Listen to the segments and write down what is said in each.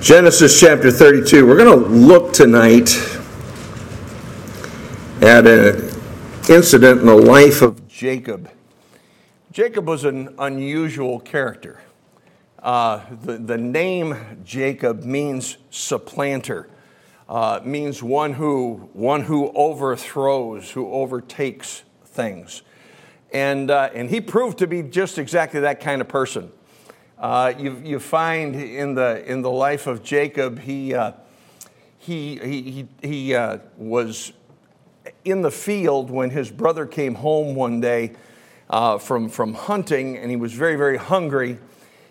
Genesis chapter 32. We're going to look tonight at an incident in the life of Jacob. Jacob was an unusual character. Uh, the, the name Jacob means supplanter, uh, means one who, one who overthrows, who overtakes things. And, uh, and he proved to be just exactly that kind of person. Uh, you, you find in the, in the life of Jacob, he, uh, he, he, he uh, was in the field when his brother came home one day uh, from, from hunting and he was very, very hungry.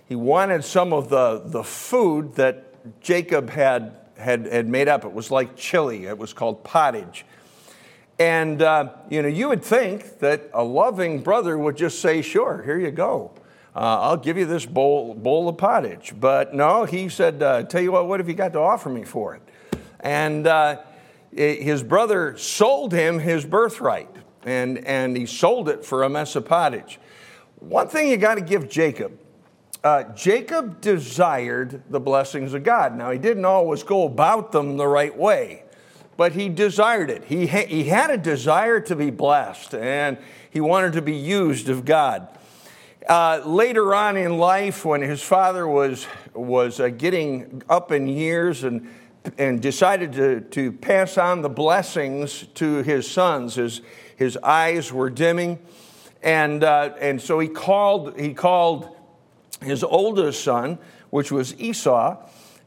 He wanted some of the, the food that Jacob had, had, had made up. It was like chili, it was called pottage. And, uh, you know, you would think that a loving brother would just say, Sure, here you go uh, I'll give you this bowl, bowl of pottage. But no, he said, uh, Tell you what, what have you got to offer me for it? And uh, his brother sold him his birthright, and, and he sold it for a mess of pottage. One thing you got to give Jacob uh, Jacob desired the blessings of God. Now, he didn't always go about them the right way, but he desired it. He, ha- he had a desire to be blessed, and he wanted to be used of God. Uh, later on in life, when his father was, was uh, getting up in years and, and decided to, to pass on the blessings to his sons, his, his eyes were dimming. And, uh, and so he called, he called his oldest son, which was Esau,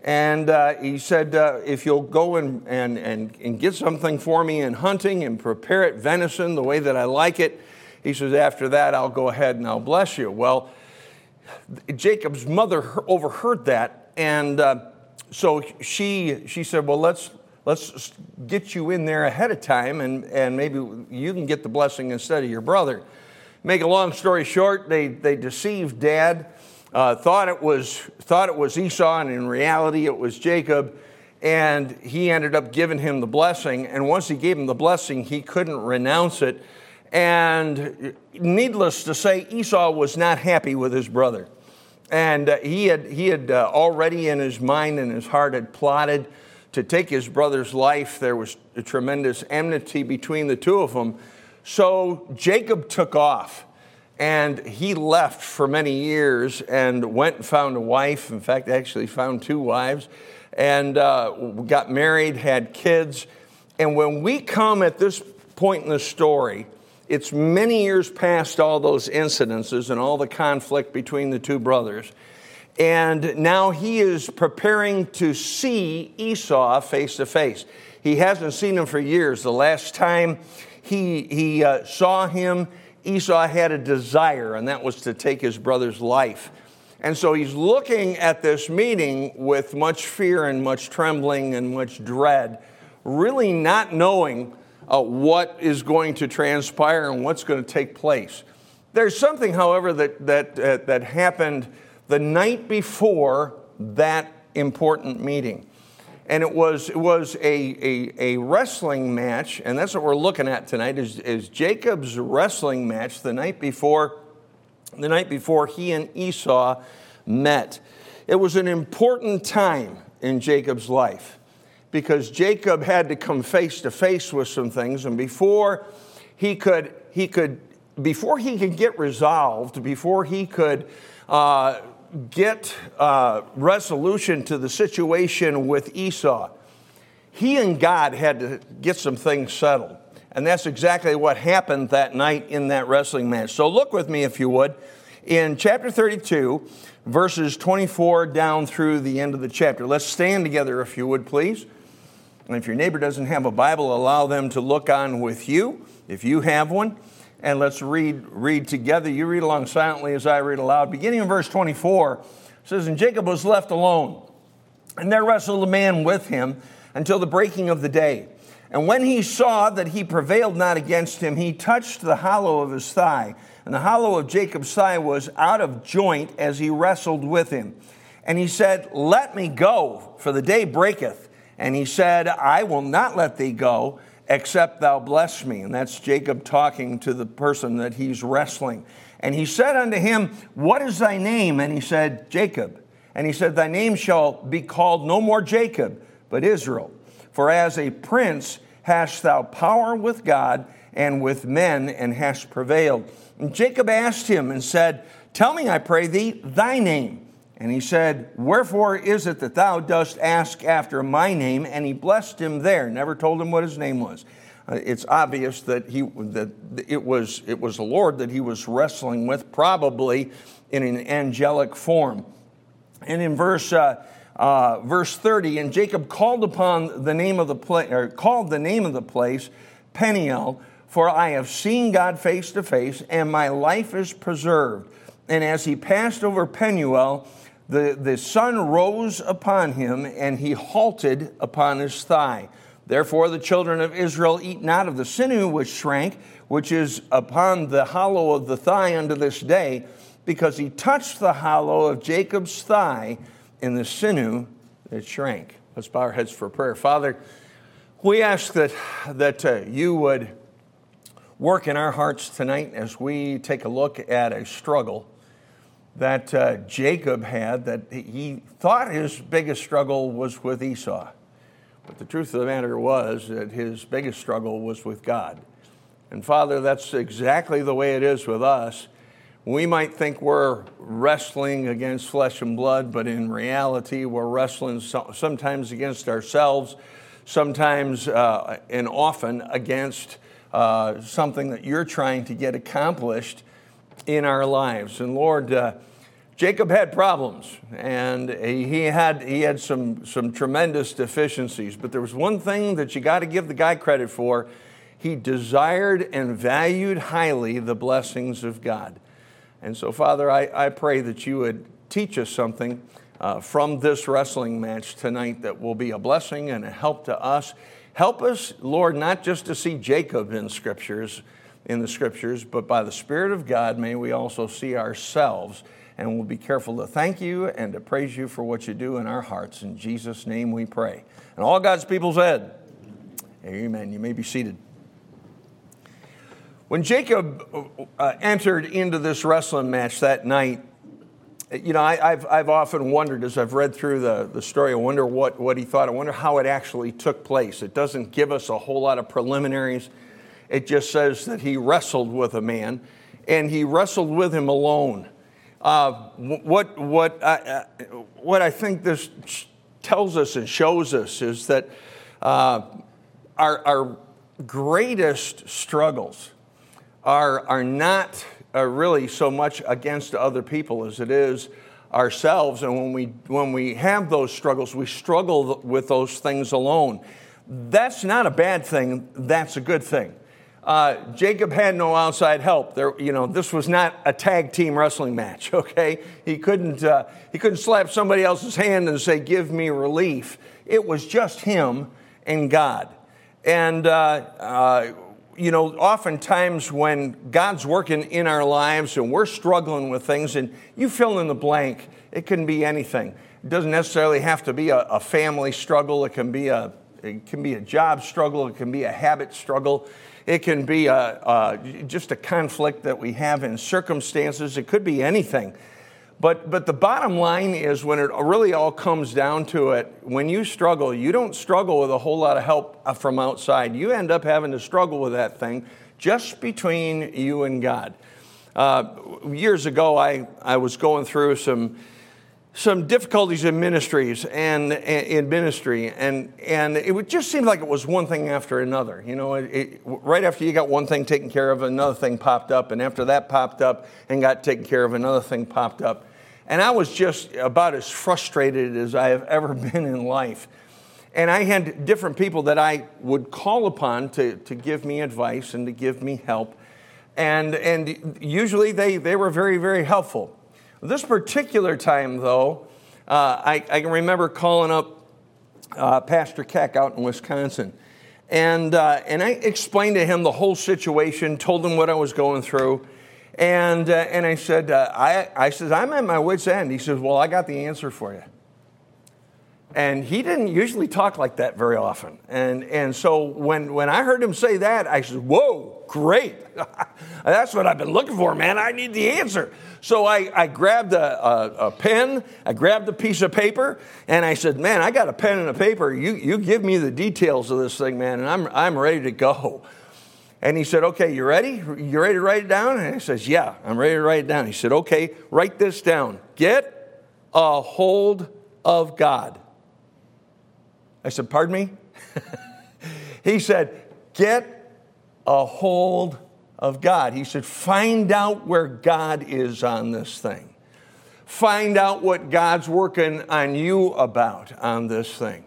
and uh, he said, uh, If you'll go and, and, and, and get something for me in hunting and prepare it venison the way that I like it, he says, After that, I'll go ahead and I'll bless you. Well, Jacob's mother overheard that, and uh, so she, she said, Well, let's, let's get you in there ahead of time, and, and maybe you can get the blessing instead of your brother. Make a long story short, they, they deceived dad, uh, thought, it was, thought it was Esau, and in reality, it was Jacob. And he ended up giving him the blessing. And once he gave him the blessing, he couldn't renounce it. And needless to say, Esau was not happy with his brother. And uh, he had, he had uh, already in his mind and his heart had plotted to take his brother's life. There was a tremendous enmity between the two of them. So Jacob took off and he left for many years and went and found a wife. In fact, actually found two wives and uh, got married, had kids. And when we come at this point in the story, it's many years past all those incidences and all the conflict between the two brothers. And now he is preparing to see Esau face to face. He hasn't seen him for years. The last time he, he uh, saw him, Esau had a desire, and that was to take his brother's life. And so he's looking at this meeting with much fear and much trembling and much dread, really not knowing uh, what is going to transpire and what's going to take place. There's something, however, that, that, uh, that happened the night before that important meeting. And it was, it was a, a, a wrestling match, and that's what we're looking at tonight is, is Jacob's wrestling match the night before the night before he and Esau met. It was an important time in Jacob's life because Jacob had to come face to face with some things, and before he could, he could, before he could get resolved, before he could uh, get uh, resolution to the situation with Esau, he and God had to get some things settled. And that's exactly what happened that night in that wrestling match. So look with me, if you would, in chapter 32, verses 24 down through the end of the chapter. Let's stand together, if you would, please. And if your neighbor doesn't have a Bible, allow them to look on with you if you have one. And let's read, read together. You read along silently as I read aloud. Beginning in verse 24, says, And Jacob was left alone, and there wrestled a man with him until the breaking of the day. And when he saw that he prevailed not against him, he touched the hollow of his thigh. And the hollow of Jacob's thigh was out of joint as he wrestled with him. And he said, Let me go, for the day breaketh. And he said, I will not let thee go except thou bless me. And that's Jacob talking to the person that he's wrestling. And he said unto him, What is thy name? And he said, Jacob. And he said, Thy name shall be called no more Jacob, but Israel. For as a prince hast thou power with God and with men, and hast prevailed. And Jacob asked him and said, Tell me, I pray thee, thy name. And he said, Wherefore is it that thou dost ask after my name? And he blessed him there, never told him what his name was. Uh, it's obvious that, he, that it, was, it was the Lord that he was wrestling with, probably in an angelic form. And in verse, uh, uh, verse 30, and Jacob called upon the name of the place, or called the name of the place Peniel, for I have seen God face to face, and my life is preserved. And as he passed over Penuel, the, the sun rose upon him, and he halted upon his thigh. Therefore, the children of Israel eat not of the sinew which shrank, which is upon the hollow of the thigh unto this day, because he touched the hollow of Jacob's thigh in the sinew that shrank. Let's bow our heads for prayer. Father, we ask that, that uh, you would work in our hearts tonight as we take a look at a struggle that uh, Jacob had, that he thought his biggest struggle was with Esau. But the truth of the matter was that his biggest struggle was with God. And Father, that's exactly the way it is with us. We might think we're wrestling against flesh and blood, but in reality, we're wrestling sometimes against ourselves, sometimes uh, and often against uh, something that you're trying to get accomplished in our lives. And Lord, uh, Jacob had problems, and he had, he had some, some tremendous deficiencies, but there was one thing that you got to give the guy credit for. He desired and valued highly the blessings of God. And so, Father, I, I pray that you would teach us something uh, from this wrestling match tonight that will be a blessing and a help to us. Help us, Lord, not just to see Jacob in scriptures, in the scriptures, but by the Spirit of God, may we also see ourselves. And we'll be careful to thank you and to praise you for what you do in our hearts. In Jesus' name we pray. And all God's people said, Amen. You may be seated. When Jacob uh, entered into this wrestling match that night, you know, I, have I've often wondered as I've read through the, the story, I wonder what, what he thought. I wonder how it actually took place. It doesn't give us a whole lot of preliminaries. It just says that he wrestled with a man, and he wrestled with him alone. Uh, what, what, I, uh, what I think this tells us and shows us is that uh, our, our greatest struggles are, are not uh, really so much against other people as it is ourselves. And when we, when we have those struggles, we struggle with those things alone. That's not a bad thing, that's a good thing. Uh, Jacob had no outside help. There, you know, this was not a tag team wrestling match. Okay, he couldn't uh, he couldn't slap somebody else's hand and say, "Give me relief." It was just him and God. And uh, uh you know, oftentimes when God's working in our lives and we're struggling with things, and you fill in the blank, it can be anything. It doesn't necessarily have to be a, a family struggle. It can be a it can be a job struggle. It can be a habit struggle. It can be a, a, just a conflict that we have in circumstances. It could be anything. But, but the bottom line is when it really all comes down to it, when you struggle, you don't struggle with a whole lot of help uh, from outside. You end up having to struggle with that thing just between you and God. Uh, years ago, I, I was going through some, some difficulties in ministries and in ministry, and, and it just seemed like it was one thing after another. You know, it, it, right after you got one thing taken care of, another thing popped up, and after that popped up and got taken care of, another thing popped up. And I was just about as frustrated as I have ever been in life. And I had different people that I would call upon to, to give me advice and to give me help. And, and usually they, they were very, very helpful. This particular time, though, uh, I, I, can remember calling up uh, Pastor Keck out in Wisconsin. And, uh, and I explained to him the whole situation, told him what I was going through. And, uh, and I said, uh, I, I says, I'm at my wit's end. He says, well, I got the answer for you. And he didn't usually talk like that very often. And, and so when, when I heard him say that, I said, Whoa, great. That's what I've been looking for, man. I need the answer. So I, I grabbed a, a, a, pen, I grabbed a piece of paper, and I said, Man, I got a pen and a paper. You, you give me the details of this thing, man, and I'm, I'm ready to go. And he said, Okay, you ready? You ready to write it down? And I says, Yeah, I'm ready to write it down. He said, Okay, write this down. Get a hold of God. I said, Pardon me? he said, Get a hold of God. He said, Find out where God is on this thing. Find out what God's working on you about on this thing.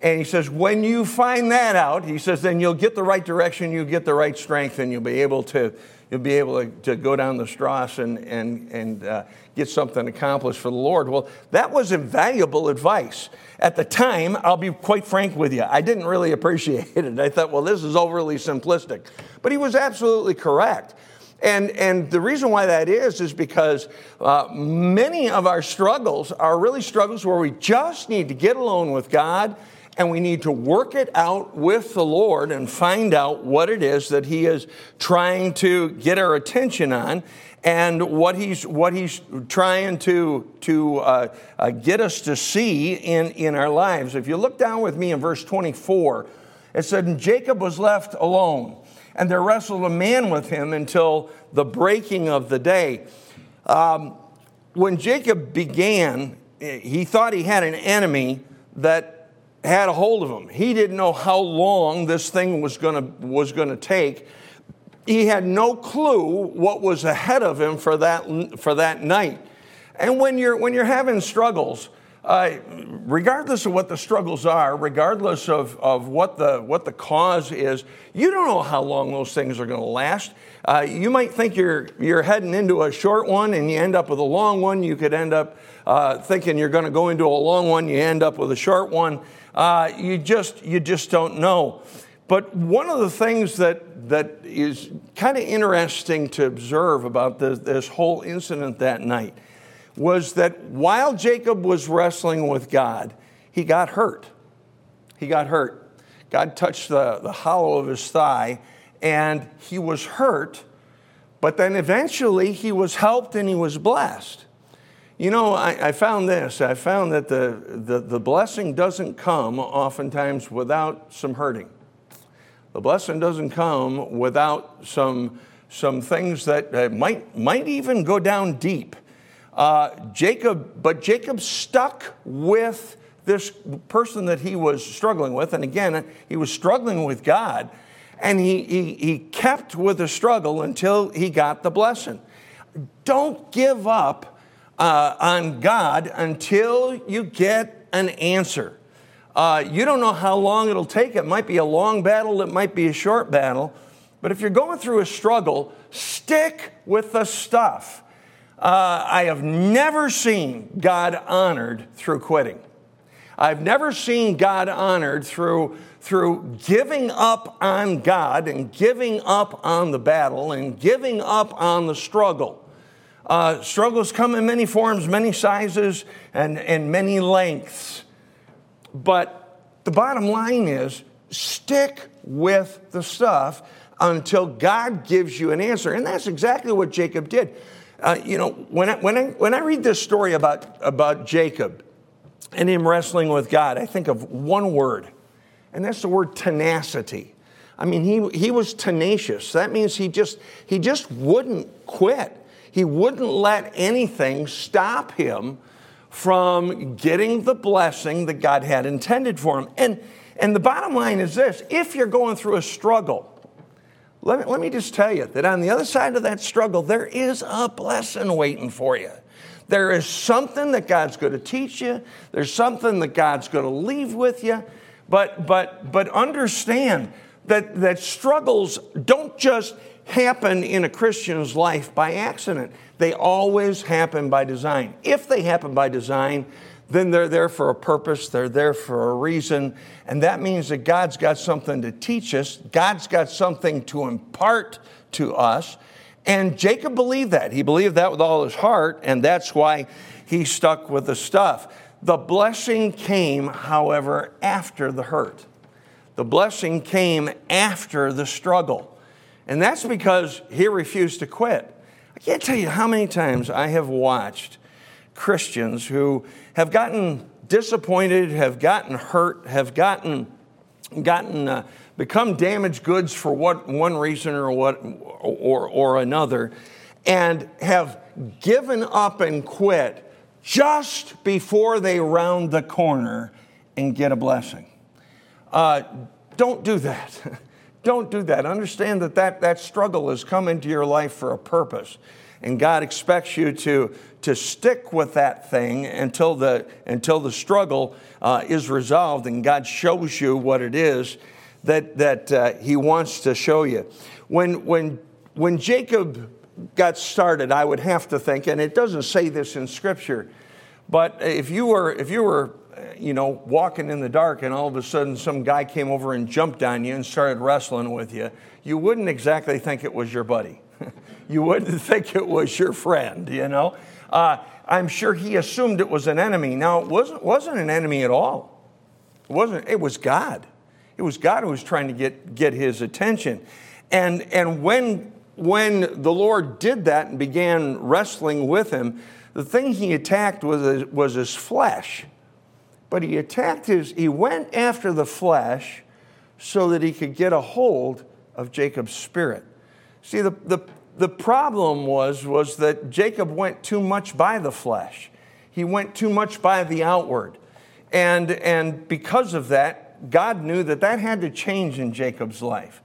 And he says, when you find that out, he says, then you'll get the right direction, you'll get the right strength, and you'll be able to, you'll be able to, to go down the Strauss and, and, and uh, get something accomplished for the Lord. Well, that was invaluable advice. At the time, I'll be quite frank with you, I didn't really appreciate it. I thought, well, this is overly simplistic. But he was absolutely correct. And, and the reason why that is, is because uh, many of our struggles are really struggles where we just need to get alone with God and we need to work it out with the Lord and find out what it is that He is trying to get our attention on and what he's, what he's trying to, to uh, uh, get us to see in, in our lives. If you look down with me in verse 24, it said, And Jacob was left alone, and there wrestled a man with him until the breaking of the day. Um, when Jacob began, he thought he had an enemy that had a hold of him. He didn't know how long this thing was going was to take he had no clue what was ahead of him for that, for that night. And when you're, when you're having struggles, uh, regardless of what the struggles are, regardless of, of what, the, what the cause is, you don't know how long those things are going to last. Uh, you might think you're, you're heading into a short one and you end up with a long one. You could end up uh, thinking you're going to go into a long one, you end up with a short one. Uh, you, just, you just don't know. But one of the things that, that is kind of interesting to observe about this, this whole incident that night was that while Jacob was wrestling with God, he got hurt. He got hurt. God touched the, the hollow of his thigh and he was hurt, but then eventually he was helped and he was blessed. You know, I, I found this. I found that the, the, the blessing doesn't come oftentimes without some hurting. The blessing doesn't come without some, some things that uh, might, might even go down deep. Uh, Jacob, but Jacob stuck with this person that he was struggling with. And again, he was struggling with God. And he, he, he kept with the struggle until he got the blessing. Don't give up uh, on God until you get an answer. Uh, you don't know how long it'll take. It might be a long battle, it might be a short battle. But if you're going through a struggle, stick with the stuff. Uh, I have never seen God honored through quitting. I've never seen God honored through, through giving up on God and giving up on the battle and giving up on the struggle. Uh, struggles come in many forms, many sizes, and, and many lengths. But the bottom line is stick with the stuff until God gives you an answer. And that's exactly what Jacob did. Uh, you know, when I, when, I, when I read this story about, about Jacob and him wrestling with God, I think of one word, and that's the word tenacity. I mean, he, he was tenacious. That means he just, he just wouldn't quit. He wouldn't let anything stop him from getting the blessing that God had intended for him. And, and the bottom line is this if you're going through a struggle, let me, let me just tell you that on the other side of that struggle, there is a blessing waiting for you. There is something that God's going to teach you. There's something that God's going to leave with you. But, but, but understand that, that struggles don't just happen in a Christian's life by accident. They always happen by design. If they happen by design, then they're there for a purpose, they're there for a reason, and that means that God's got something to teach us, God's got something to impart to us. And Jacob believed that. He believed that with all his heart, and that's why he stuck with the stuff. the blessing came, however, after the hurt. The blessing came after the struggle. And that's because he refused to quit. I can't tell you how many times I have watched Christians who have gotten disappointed, have gotten hurt, have gotten, gotten uh, become damaged goods for what one reason or what or, or another, and have given up and quit just before they round the corner and get a blessing. Uh, don't do that. don't do that. Understand that, that that struggle has come into your life for a purpose. And God expects you to, to stick with that thing until the, until the struggle uh, is resolved and God shows you what it is that, that uh, He wants to show you. When, when, when Jacob got started, I would have to think, and it doesn't say this in Scripture, but if you were, if you were you know, walking in the dark and all of a sudden some guy came over and jumped on you and started wrestling with you, you wouldn't exactly think it was your buddy. you wouldn't think it was your friend, you know. Uh, I'm sure he assumed it was an enemy. Now, it wasn't, wasn't an enemy at all. It wasn't, it was God. It was God who was trying to get, get his attention. And, and when, when the Lord did that and began wrestling with him, the thing he attacked was, was his flesh. But he attacked his, he went after the flesh so that he could get a hold of Jacob's spirit. See, the, the, the problem was, was that Jacob went too much by the flesh. He went too much by the outward. And, and because of that, God knew that that had to change in Jacob's life.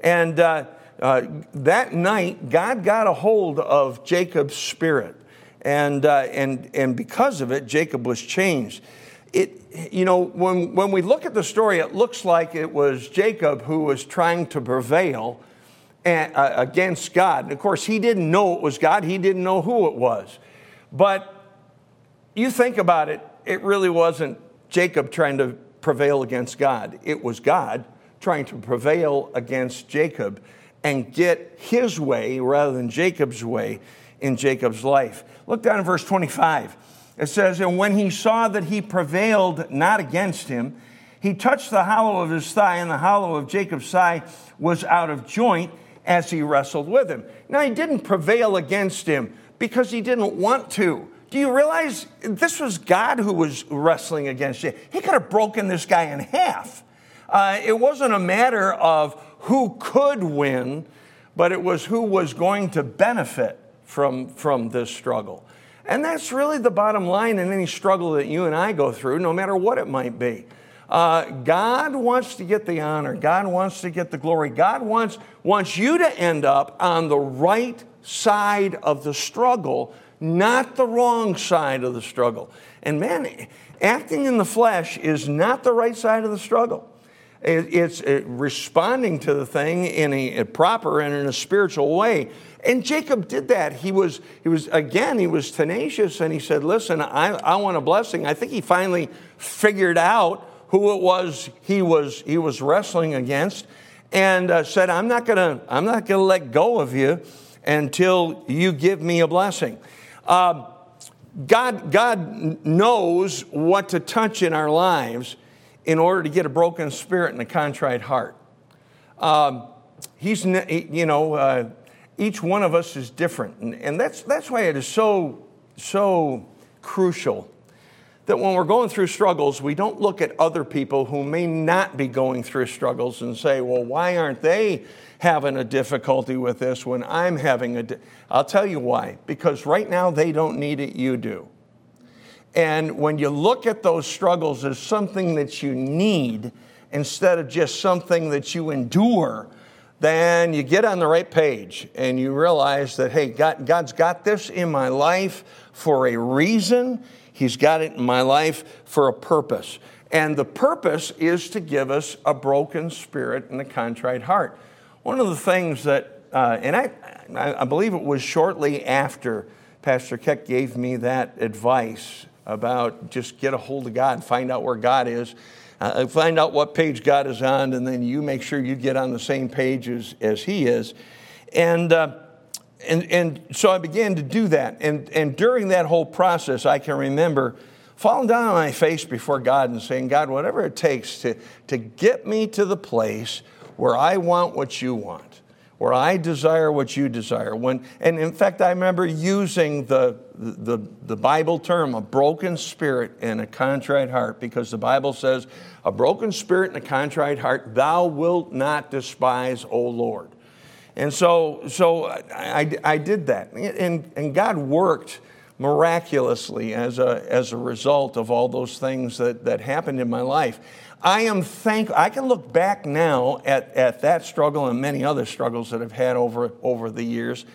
And uh, uh, that night, God got a hold of Jacob's spirit. And, uh, and, and because of it, Jacob was changed. It, you know, when, when we look at the story, it looks like it was Jacob who was trying to prevail uh, against God. And of course, he didn't know it was God, he didn't know who it was. But you think about it, it really wasn't Jacob trying to prevail against God, it was God trying to prevail against Jacob and get his way rather than Jacob's way in Jacob's life. Look down in verse 25. It says, And when he saw that he prevailed not against him, he touched the hollow of his thigh, and the hollow of Jacob's thigh was out of joint as he wrestled with him. Now, he didn't prevail against him because he didn't want to. Do you realize this was God who was wrestling against you? He could have broken this guy in half. Uh, it wasn't a matter of who could win, but it was who was going to benefit from, from this struggle. And that's really the bottom line in any struggle that you and I go through, no matter what it might be. Uh, God wants to get the honor. God wants to get the glory. God wants, wants you to end up on the right side of the struggle, not the wrong side of the struggle. And man, acting in the flesh is not the right side of the struggle. It's responding to the thing in a proper and in a spiritual way. And Jacob did that. He was, he was again, he was tenacious and he said, Listen, I, I want a blessing. I think he finally figured out who it was he was, he was wrestling against and uh, said, I'm not going to I'm not going to let go of you until you give me a blessing. Uh, God, God knows what to touch in our lives in order to get a broken spirit and a contrite heart. Um, he's, you know, uh, each one of us is different. And, and that's, that's why it is so, so crucial that when we're going through struggles, we don't look at other people who may not be going through struggles and say, well, why aren't they having a difficulty with this when I'm having a. Di-? I'll tell you why. Because right now they don't need it, you do. And when you look at those struggles as something that you need instead of just something that you endure, then you get on the right page and you realize that, hey, God, God's got this in my life for a reason. He's got it in my life for a purpose. And the purpose is to give us a broken spirit and a contrite heart. One of the things that, uh, and I, I believe it was shortly after Pastor Keck gave me that advice about just get a hold of God, find out where God is, uh, find out what page God is on, and then you make sure you get on the same page as, as He is. And uh, and, and so I began to do that. And, and during that whole process, I can remember falling down on my face before God and saying, God, whatever it takes to, to get me to the place where I want what you want where I desire what you desire. When, and in fact, I remember using the, the, the Bible term, a broken spirit and a contrite heart, because the Bible says, a broken spirit and a contrite heart, thou wilt not despise, O Lord. And so, so I, I did that. And, and God worked miraculously as a, as a result of all those things that, that happened in my life. I am thankful. I can look back now at, at that struggle and many other struggles that I've had over, over the years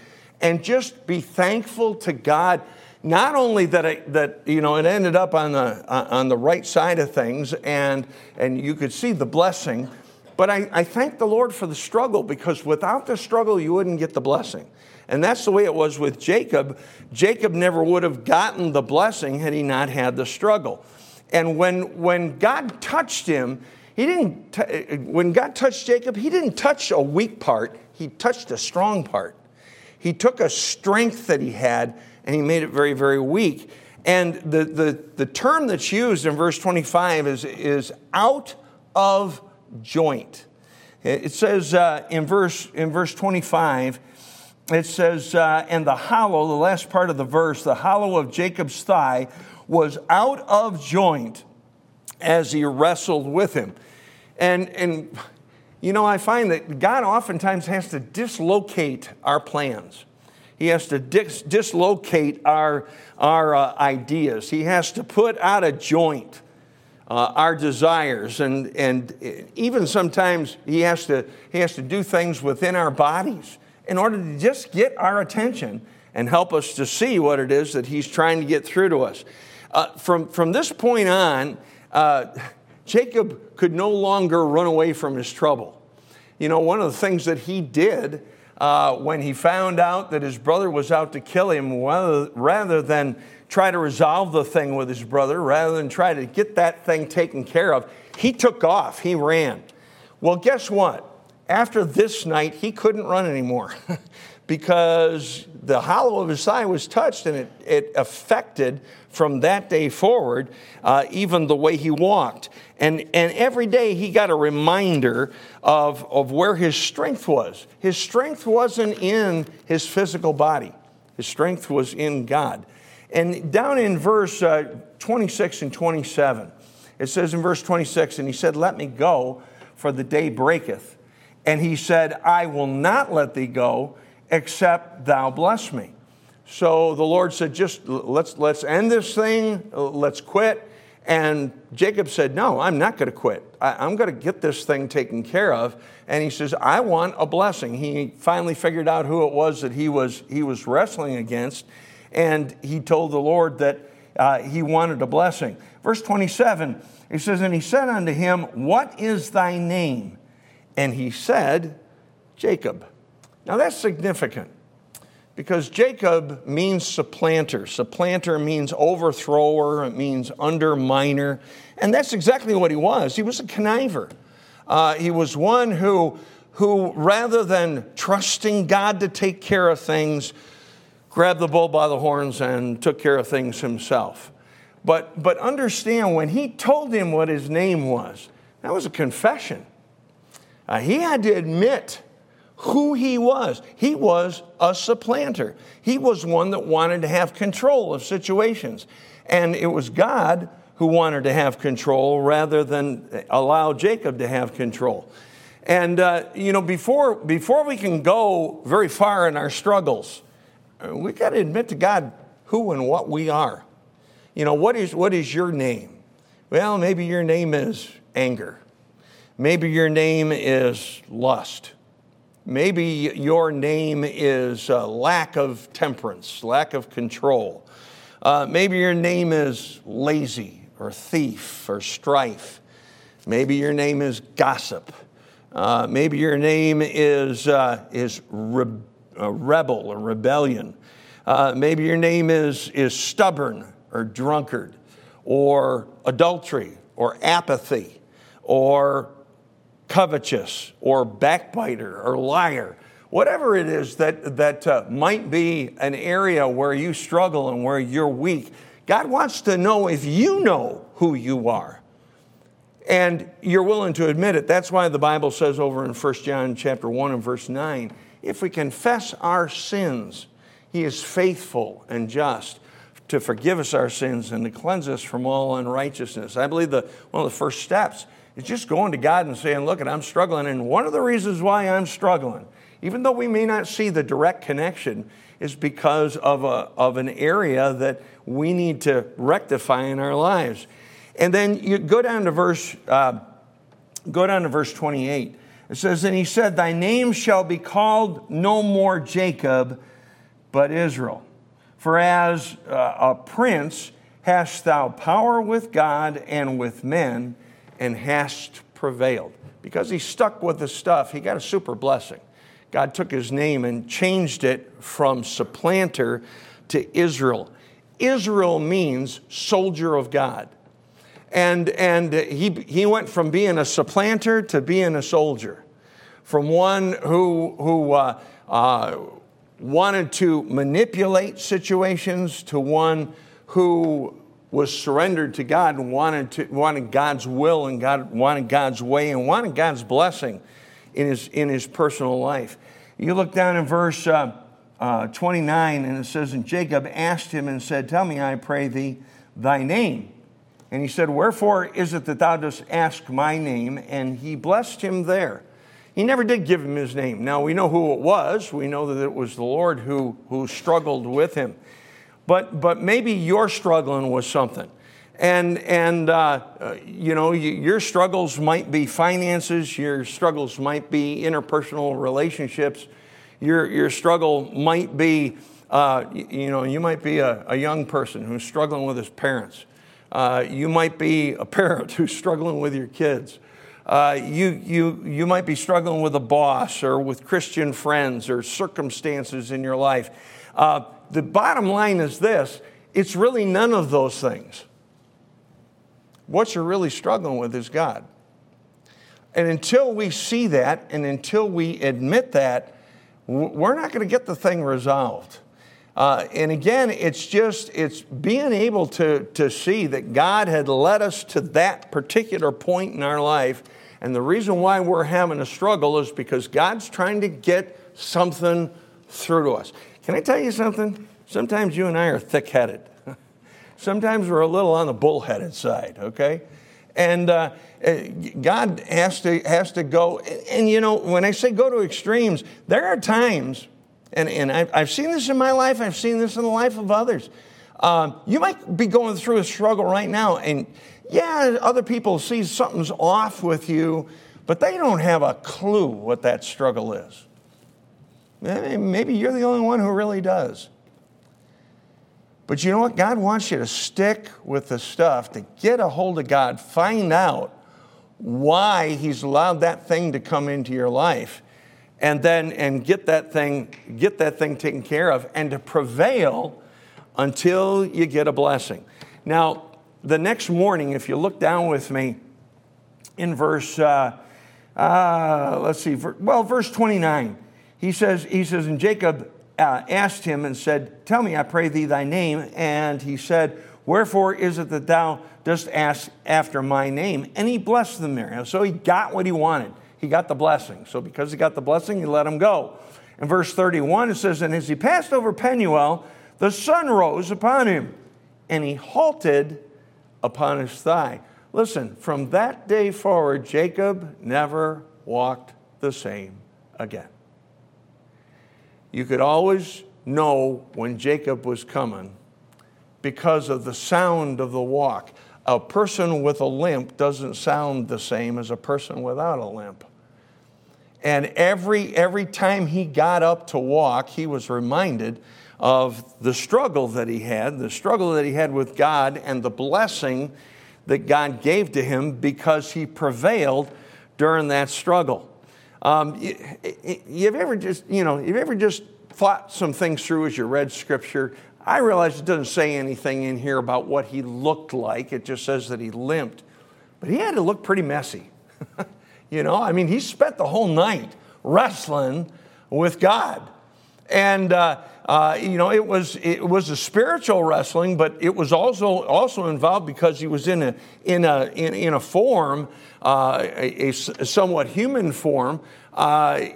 and just be thankful to God. Not only that, I, that you know, it ended up on the, uh, on the right side of things and, and you could see the blessing, but I, I thank the Lord for the struggle because without the struggle, you wouldn't get the blessing. And that's the way it was with Jacob. Jacob never would have gotten the blessing had he not had the struggle. And when, when God touched him, he didn't, t- when God touched Jacob, he didn't touch a weak part, he touched a strong part. He took a strength that he had and he made it very, very weak. And the, the, the term that's used in verse 25 is, is out of joint. It says uh, in, verse, in verse 25, it says, uh, and the hollow, the last part of the verse, the hollow of Jacob's thigh was out of joint as he wrestled with him. And, and you know, I find that God oftentimes has to dislocate our plans. He has to dis- dislocate our, our uh, ideas. He has to put out of joint uh, our desires. And, and even sometimes he has, to, he has to do things within our bodies in order to just get our attention and help us to see what it is that he's trying to get through to us. Uh, from, from this point on, uh, Jacob could no longer run away from his trouble. You know, one of the things that he did uh, when he found out that his brother was out to kill him, rather, rather than try to resolve the thing with his brother, rather than try to get that thing taken care of, he took off, he ran. Well, guess what? After this night, he couldn't run anymore because the hollow of his thigh was touched and it, it affected from that day forward uh, even the way he walked. And, and every day he got a reminder of, of where his strength was. His strength wasn't in his physical body, his strength was in God. And down in verse uh, 26 and 27, it says in verse 26, and he said, Let me go, for the day breaketh. And he said, I will not let thee go except thou bless me. So the Lord said, just let's, let's end this thing, let's quit. And Jacob said, No, I'm not going to quit. I, am going to get this thing taken care of. And he says, I want a blessing. He finally figured out who it was that he was, he was wrestling against. And he told the Lord that uh, he wanted a blessing. Verse 27, he says, And he said unto him, What is thy name? And he said, Jacob. Now that's significant because Jacob means supplanter. Supplanter means overthrower, it means underminer. And that's exactly what he was. He was a conniver. Uh, he was one who, who, rather than trusting God to take care of things, grabbed the bull by the horns and took care of things himself. But, but understand, when he told him what his name was, that was a confession. Uh, he had to admit who he was. He was a supplanter. He was one that wanted to have control of situations. And it was God who wanted to have control rather than allow Jacob to have control. And, uh, you know, before, before we can go very far in our struggles, uh, we got to admit to God who and what we are. You know, what is, what is your name? Well, maybe your name is anger. Maybe your name is lust. Maybe your name is uh, lack of temperance, lack of control. Uh, maybe your name is lazy or thief or strife. Maybe your name is gossip. Uh, maybe your name is, uh, is re- rebel or rebellion. Uh, maybe your name is, is stubborn or drunkard or adultery or apathy or covetous or backbiter or liar, whatever it is that, that uh, might be an area where you struggle and where you're weak, God wants to know if you know who you are. And you're willing to admit it. That's why the Bible says over in 1 John chapter 1 and verse 9, if we confess our sins, he is faithful and just to forgive us our sins and to cleanse us from all unrighteousness. I believe that one of the first steps is just going to God and saying, Look, I'm struggling. And one of the reasons why I'm struggling, even though we may not see the direct connection, is because of, a, of an area that we need to rectify in our lives. And then you go down to verse, uh, go down to verse 28. It says, And he said, Thy name shall be called no more Jacob, but Israel. For as uh, a prince hast thou power with God and with men, and hast prevailed. Because he stuck with the stuff, he got a super blessing. God took his name and changed it from supplanter to Israel. Israel means soldier of God. And, and he, he went from being a supplanter to being a soldier, from one who, who uh, uh, wanted to manipulate situations to one who was surrendered to God and wanted, to, wanted God's will and God wanted God's way and wanted God's blessing in his, in his personal life. You look down in verse uh, uh, 29, and it says, And Jacob asked him and said, Tell me, I pray thee, thy name. And he said, Wherefore is it that thou dost ask my name? And he blessed him there. He never did give him his name. Now we know who it was. We know that it was the Lord who, who struggled with him. But, but maybe you're struggling with something. And, and uh, you know, your struggles might be finances, your struggles might be interpersonal relationships, your, your struggle might be, uh, you know, you might be a, a, young person who's struggling with his parents. Uh, you might be a parent who's struggling with your kids. Uh, you, you, you might be struggling with a boss or with Christian friends or circumstances in your life. Uh, the bottom line is this it's really none of those things. What you're really struggling with is God. And until we see that and until we admit that, we're not going to get the thing resolved. Uh, and again, it's just, it's being able to, to see that God had led us to that particular point in our life. And the reason why we're having a struggle is because God's trying to get something through to us. Can I tell you something? Sometimes you and I are thick headed. Sometimes we're a little on the bullheaded side, okay? And uh, eh, God has to, has to go, and you know, when I say go to extremes, there are times, and, and I've seen this in my life, I've seen this in the life of others. Um, you might be going through a struggle right now, and yeah, other people see something's off with you, but they don't have a clue what that struggle is. Maybe you're the only one who really does. But you know what? God wants you to stick with the stuff, to get a hold of God, find out why He's allowed that thing to come into your life, and then and get that thing, get that thing taken care of, and to prevail until you get a blessing. Now, the next morning, if you look down with me in verse, uh, uh, let's see, well, verse 29, he says, he says, and Jacob uh, asked him and said, Tell me, I pray thee, thy name. And he said, Wherefore is it that thou dost ask after my name? And he blessed them there. So he got what he wanted. He got the blessing. So because he got the blessing, he let him go. In verse 31, it says, And as he passed over Penuel, the sun rose upon him, and he halted upon his thigh. Listen, from that day forward, Jacob never walked the same again. You could always know when Jacob was coming because of the sound of the walk. A person with a limp doesn't sound the same as a person without a limp. And every, every time he got up to walk, he was reminded of the struggle that he had, the struggle that he had with God, and the blessing that God gave to him because he prevailed during that struggle. Um, you, you've ever just, you know, you've ever just thought some things through as you read scripture. I realize it doesn't say anything in here about what he looked like. It just says that he limped. But he had to look pretty messy. you know, I mean, he spent the whole night wrestling with God. And, uh, uh, you know, it was, it was a spiritual wrestling, but it was also, also involved because he was in a, in a, in, in a form, uh, a, a, somewhat human form. Uh,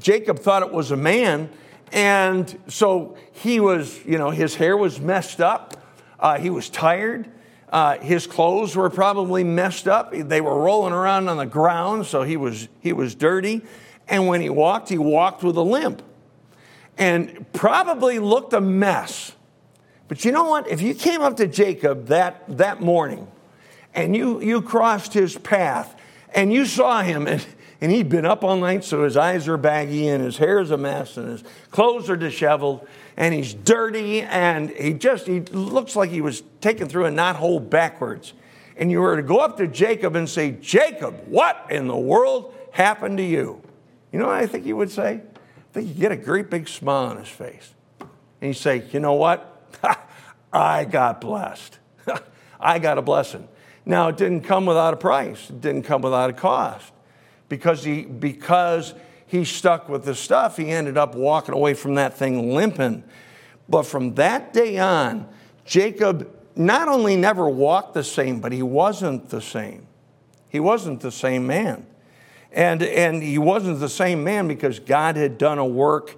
Jacob thought it was a man. And so he was, you know, his hair was messed up. Uh, he was tired. Uh, his clothes were probably messed up. They were rolling around on the ground, so he was, he was dirty. And when he walked, he walked with a limp and probably looked a mess. But you know what? If you came up to Jacob that, that morning and you, you crossed his path and you saw him and, and he'd been up all night, so his eyes are baggy and his hair is a mess and his clothes are disheveled and he's dirty and he just he looks like he was taken through a knot hole backwards. And you were to go up to Jacob and say, Jacob, what in the world happened to you? You know what I think he would say? I think he'd get a great big smile on his face. And he'd say, You know what? I got blessed. I got a blessing. Now, it didn't come without a price, it didn't come without a cost. Because he, because he stuck with the stuff. He ended up walking away from that thing limping. But from that day on, Jacob not only never walked the same, but he wasn't the same. He wasn't the same man. And, and he wasn't the same man because God had done a work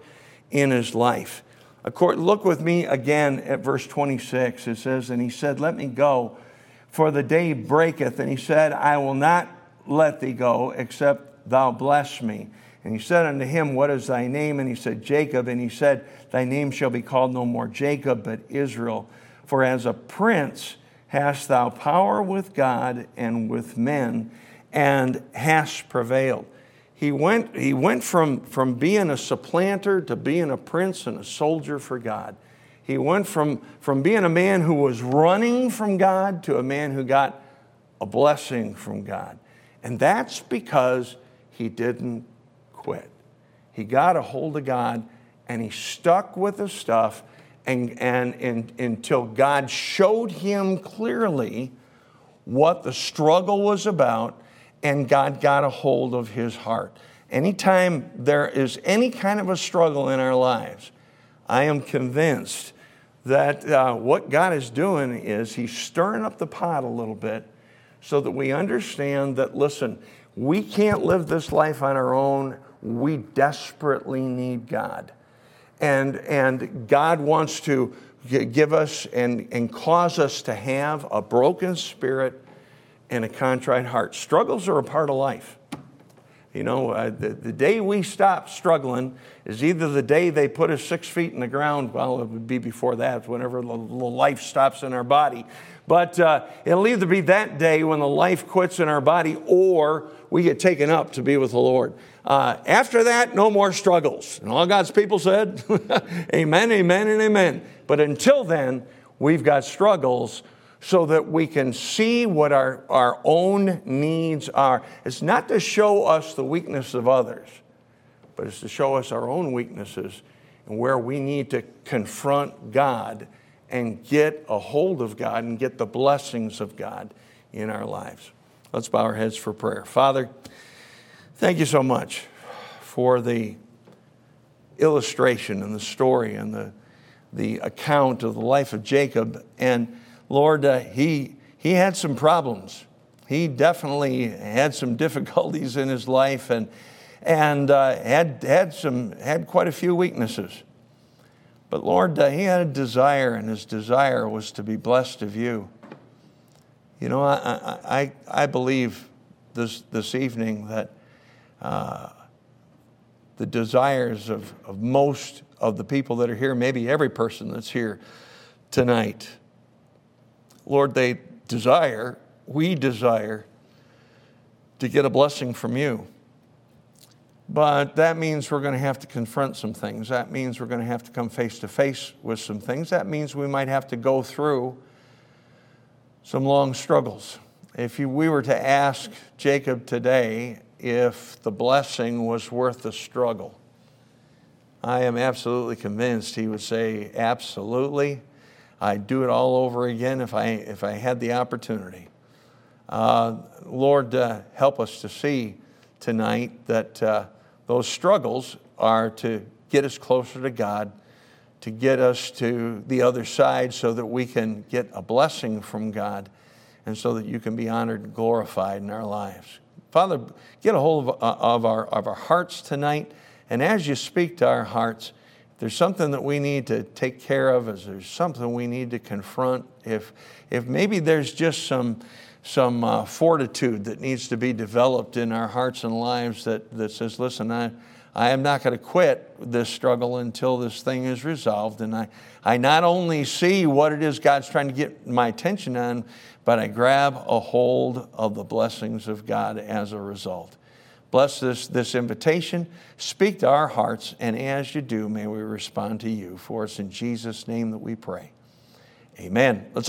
in his life. Look with me again at verse 26. It says, And he said, Let me go, for the day breaketh. And he said, I will not let thee go, except thou bless me. And he said unto him, What is thy name? And he said, Jacob. And he said, Thy name shall be called no more Jacob, but Israel. For as a prince hast thou power with God and with men, and hast prevailed. He went, he went from, from being a supplanter to being a prince and a soldier for God. He went from, from being a man who was running from God to a man who got a blessing from God. And that's because he didn't quit. He got a hold of God and he stuck with the stuff and, and, and, until God showed him clearly what the struggle was about and God got a hold of his heart. Anytime there is any kind of a struggle in our lives, I am convinced that uh, what God is doing is He's stirring up the pot a little bit so that we understand that, listen, we can't live this life on our own we desperately need God. And, and God wants to give us and, and cause us to have a broken spirit and a contrite heart. Struggles are a part of life. You know, uh, the, the day we stop struggling is either the day they put us six feet in the ground, well, it would be before that, whenever the, the life stops in our body. But uh, it'll either be that day when the life quits in our body or we get taken up to be with the Lord. Uh, after that, no more struggles. And all God's people said, Amen, amen, and amen. But until then, we've got struggles so that we can see what our, our own needs are. It's not to show us the weakness of others, but it's to show us our own weaknesses and where we need to confront God and get a hold of God and get the blessings of God in our lives. Let's bow our heads for prayer. Father, thank you so much for the illustration and the story and the, the account of the life of Jacob. And Lord, uh, he, he had some problems. He definitely had some difficulties in his life and, and uh, had, had, some, had quite a few weaknesses. But Lord, uh, he had a desire, and his desire was to be blessed of you. You know, I, I, I believe this, this evening that uh, the desires of, of most of the people that are here, maybe every person that's here tonight, Lord, they desire, we desire to get a blessing from you. But that means we're going to have to confront some things. That means we're going to have to come face to face with some things. That means we might have to go through some long struggles. If you, we were to ask Jacob today if the blessing was worth the struggle, I am absolutely convinced he would say, Absolutely. I'd do it all over again if I, if I had the opportunity. Uh, Lord, uh, help us to see tonight that uh, those struggles are to get us closer to God, to get us to the other side so that we can get a blessing from God and so that you can be honored and glorified in our lives. Father, get a hold of, uh, of, our, of our hearts tonight. And as you speak to our hearts, there's something that we need to take care of, if there's something we need to confront, if, if maybe there's just some, some uh, fortitude that needs to be developed in our hearts and lives that, that says, listen, I, I am not going to quit this struggle until this thing is resolved. And I, I not only see what it is God's trying to get my attention on, but I grab a hold of the blessings of God as a result. Bless this, this invitation, speak to our hearts, and as you do, may we respond to you. For it's in Jesus' name that we pray. Amen. Let's all